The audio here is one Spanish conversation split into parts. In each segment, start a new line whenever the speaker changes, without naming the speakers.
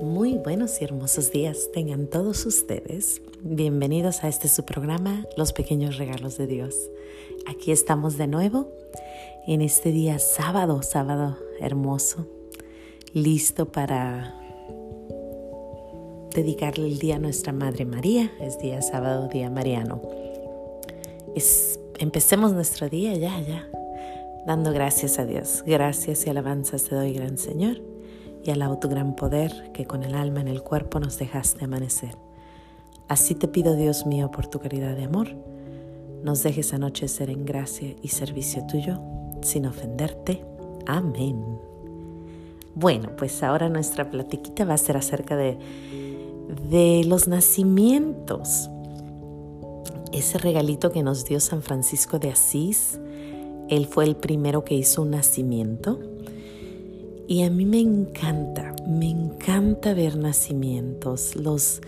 Muy buenos y hermosos días tengan todos ustedes. Bienvenidos a este su programa, Los Pequeños Regalos de Dios. Aquí estamos de nuevo en este día sábado, sábado hermoso, listo para dedicarle el día a nuestra Madre María. Es día sábado, día mariano. empecemos nuestro día ya, ya, dando gracias a Dios. Gracias y alabanzas te doy, gran Señor y alabo tu gran poder que con el alma en el cuerpo nos dejaste amanecer. Así te pido, Dios mío, por tu caridad de amor, nos dejes anochecer en gracia y servicio tuyo, sin ofenderte. Amén. Bueno, pues ahora nuestra platiquita va a ser acerca de, de los nacimientos. Ese regalito que nos dio San Francisco de Asís, él fue el primero que hizo un nacimiento y a mí me encanta, me encanta ver nacimientos, los,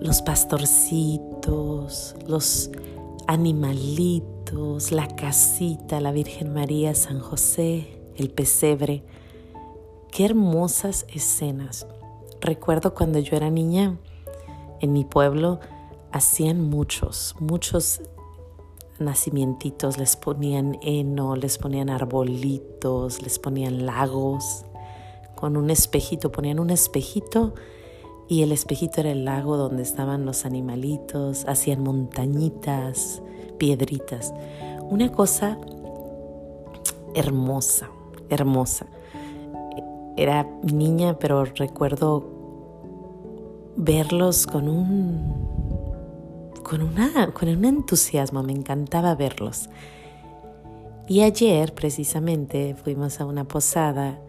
los pastorcitos, los animalitos, la casita, la Virgen María, San José, el pesebre. Qué hermosas escenas. Recuerdo cuando yo era niña, en mi pueblo hacían muchos, muchos nacimientos, les ponían heno, les ponían arbolitos, les ponían lagos, con un espejito, ponían un espejito y el espejito era el lago donde estaban los animalitos, hacían montañitas, piedritas, una cosa hermosa, hermosa. Era niña, pero recuerdo verlos con un con, una, con un entusiasmo, me encantaba verlos. Y ayer precisamente fuimos a una posada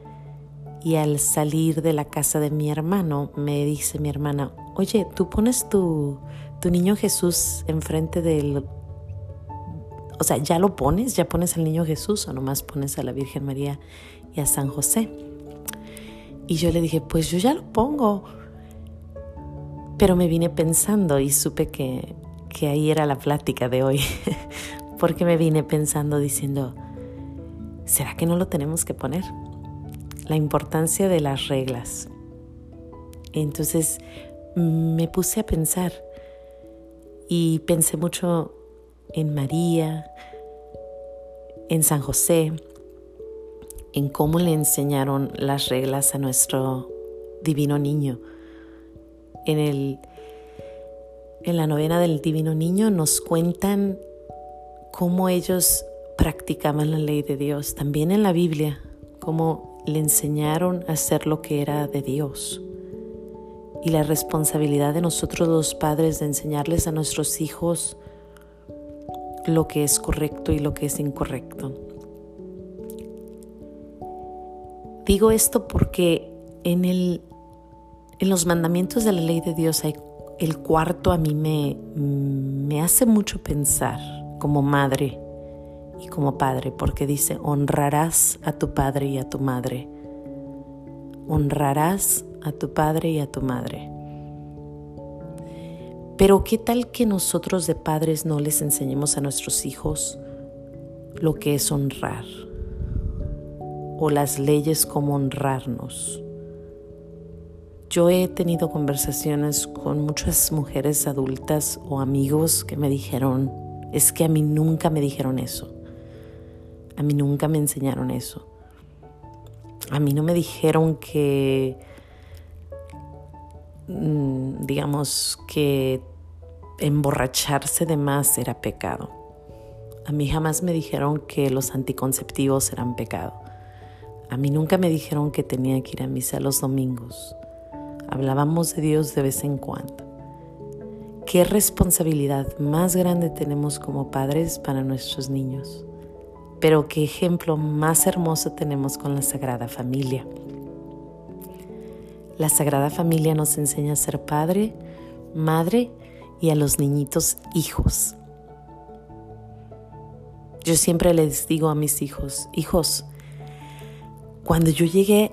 y al salir de la casa de mi hermano me dice mi hermana, oye, tú pones tu, tu niño Jesús enfrente del... O sea, ¿ya lo pones? ¿Ya pones al niño Jesús o nomás pones a la Virgen María y a San José? Y yo le dije, pues yo ya lo pongo. Pero me vine pensando y supe que que ahí era la plática de hoy, porque me vine pensando diciendo, ¿será que no lo tenemos que poner? La importancia de las reglas. Entonces me puse a pensar y pensé mucho en María, en San José, en cómo le enseñaron las reglas a nuestro divino niño. En el en la novena del Divino Niño nos cuentan cómo ellos practicaban la ley de Dios, también en la Biblia, cómo le enseñaron a hacer lo que era de Dios. Y la responsabilidad de nosotros los padres de enseñarles a nuestros hijos lo que es correcto y lo que es incorrecto. Digo esto porque en, el, en los mandamientos de la ley de Dios hay el cuarto a mí me, me hace mucho pensar como madre y como padre, porque dice, honrarás a tu padre y a tu madre. Honrarás a tu padre y a tu madre. Pero ¿qué tal que nosotros de padres no les enseñemos a nuestros hijos lo que es honrar? O las leyes como honrarnos. Yo he tenido conversaciones con muchas mujeres adultas o amigos que me dijeron, es que a mí nunca me dijeron eso. A mí nunca me enseñaron eso. A mí no me dijeron que, mm, digamos, que emborracharse de más era pecado. A mí jamás me dijeron que los anticonceptivos eran pecado. A mí nunca me dijeron que tenía que ir a misa los domingos. Hablábamos de Dios de vez en cuando. ¿Qué responsabilidad más grande tenemos como padres para nuestros niños? Pero qué ejemplo más hermoso tenemos con la Sagrada Familia. La Sagrada Familia nos enseña a ser padre, madre y a los niñitos hijos. Yo siempre les digo a mis hijos, hijos, cuando yo llegué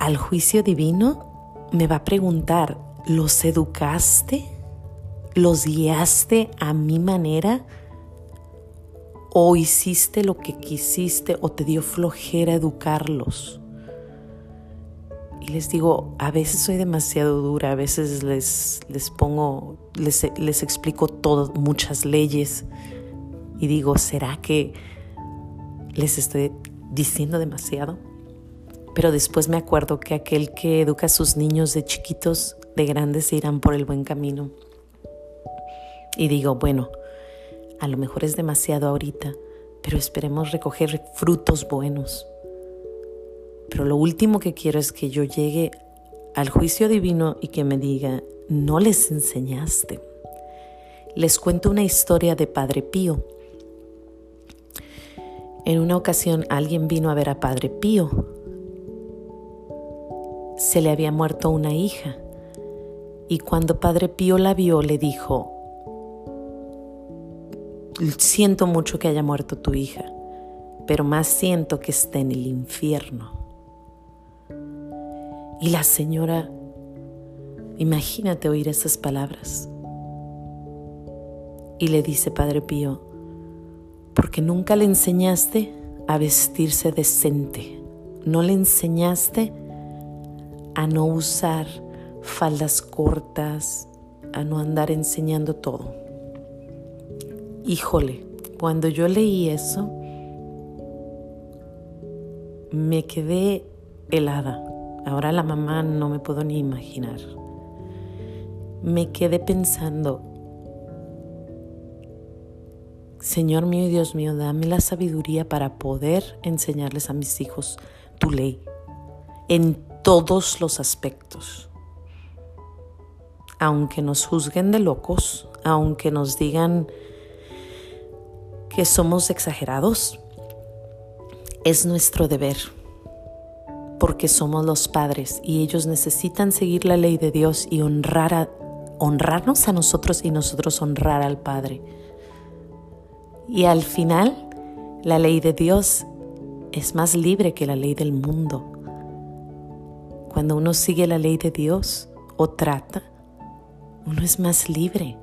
al juicio divino, me va a preguntar, ¿los educaste? ¿Los guiaste a mi manera? ¿O hiciste lo que quisiste o te dio flojera educarlos? les digo, a veces soy demasiado dura, a veces les, les pongo, les, les explico todo, muchas leyes y digo, ¿será que les estoy diciendo demasiado? Pero después me acuerdo que aquel que educa a sus niños de chiquitos, de grandes, irán por el buen camino. Y digo, bueno, a lo mejor es demasiado ahorita, pero esperemos recoger frutos buenos. Pero lo último que quiero es que yo llegue al juicio divino y que me diga, no les enseñaste. Les cuento una historia de Padre Pío. En una ocasión alguien vino a ver a Padre Pío. Se le había muerto una hija y cuando Padre Pío la vio le dijo, siento mucho que haya muerto tu hija, pero más siento que esté en el infierno. Y la señora, imagínate oír esas palabras. Y le dice Padre Pío, porque nunca le enseñaste a vestirse decente, no le enseñaste a no usar faldas cortas, a no andar enseñando todo. Híjole, cuando yo leí eso, me quedé helada. Ahora la mamá no me puedo ni imaginar. Me quedé pensando, Señor mío y Dios mío, dame la sabiduría para poder enseñarles a mis hijos tu ley en todos los aspectos. Aunque nos juzguen de locos, aunque nos digan que somos exagerados, es nuestro deber, porque somos los padres y ellos necesitan seguir la ley de Dios y honrar honrarnos a nosotros y nosotros honrar al Padre. Y al final, la ley de Dios es más libre que la ley del mundo. Cuando uno sigue la ley de Dios o trata, uno es más libre.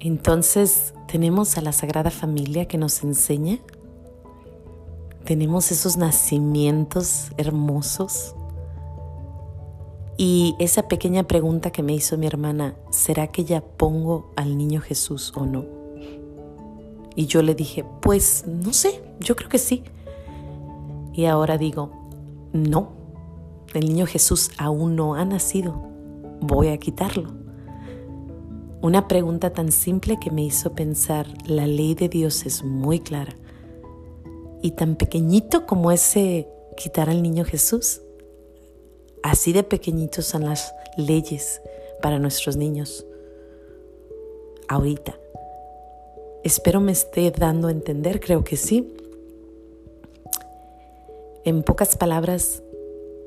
Entonces tenemos a la Sagrada Familia que nos enseña, tenemos esos nacimientos hermosos. Y esa pequeña pregunta que me hizo mi hermana, ¿será que ya pongo al niño Jesús o no? Y yo le dije, pues no sé, yo creo que sí. Y ahora digo, no, el niño Jesús aún no ha nacido, voy a quitarlo. Una pregunta tan simple que me hizo pensar, la ley de Dios es muy clara. Y tan pequeñito como ese quitar al niño Jesús, Así de pequeñitos son las leyes para nuestros niños. Ahorita. Espero me esté dando a entender, creo que sí. En pocas palabras,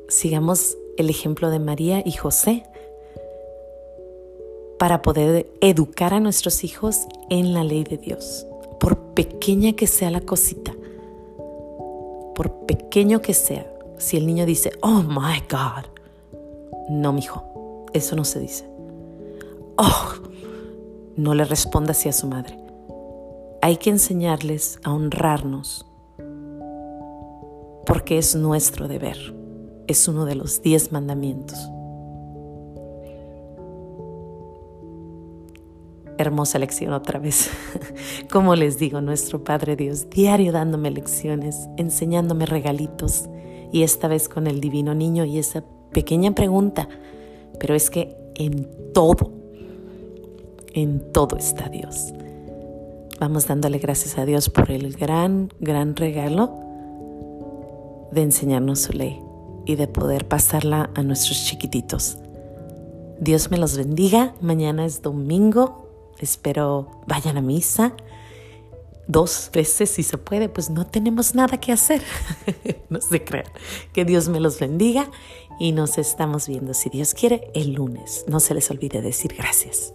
sigamos el ejemplo de María y José para poder educar a nuestros hijos en la ley de Dios, por pequeña que sea la cosita, por pequeño que sea, si el niño dice, oh my God, no, mijo, eso no se dice. Oh, no le responda así a su madre. Hay que enseñarles a honrarnos porque es nuestro deber. Es uno de los diez mandamientos. Hermosa lección otra vez. Como les digo, nuestro Padre Dios, diario dándome lecciones, enseñándome regalitos, y esta vez con el divino niño y esa pequeña pregunta, pero es que en todo, en todo está Dios. Vamos dándole gracias a Dios por el gran, gran regalo de enseñarnos su ley y de poder pasarla a nuestros chiquititos. Dios me los bendiga. Mañana es domingo. Espero vayan a misa dos veces si se puede, pues no tenemos nada que hacer. no se crean. Que Dios me los bendiga y nos estamos viendo, si Dios quiere, el lunes. No se les olvide decir gracias.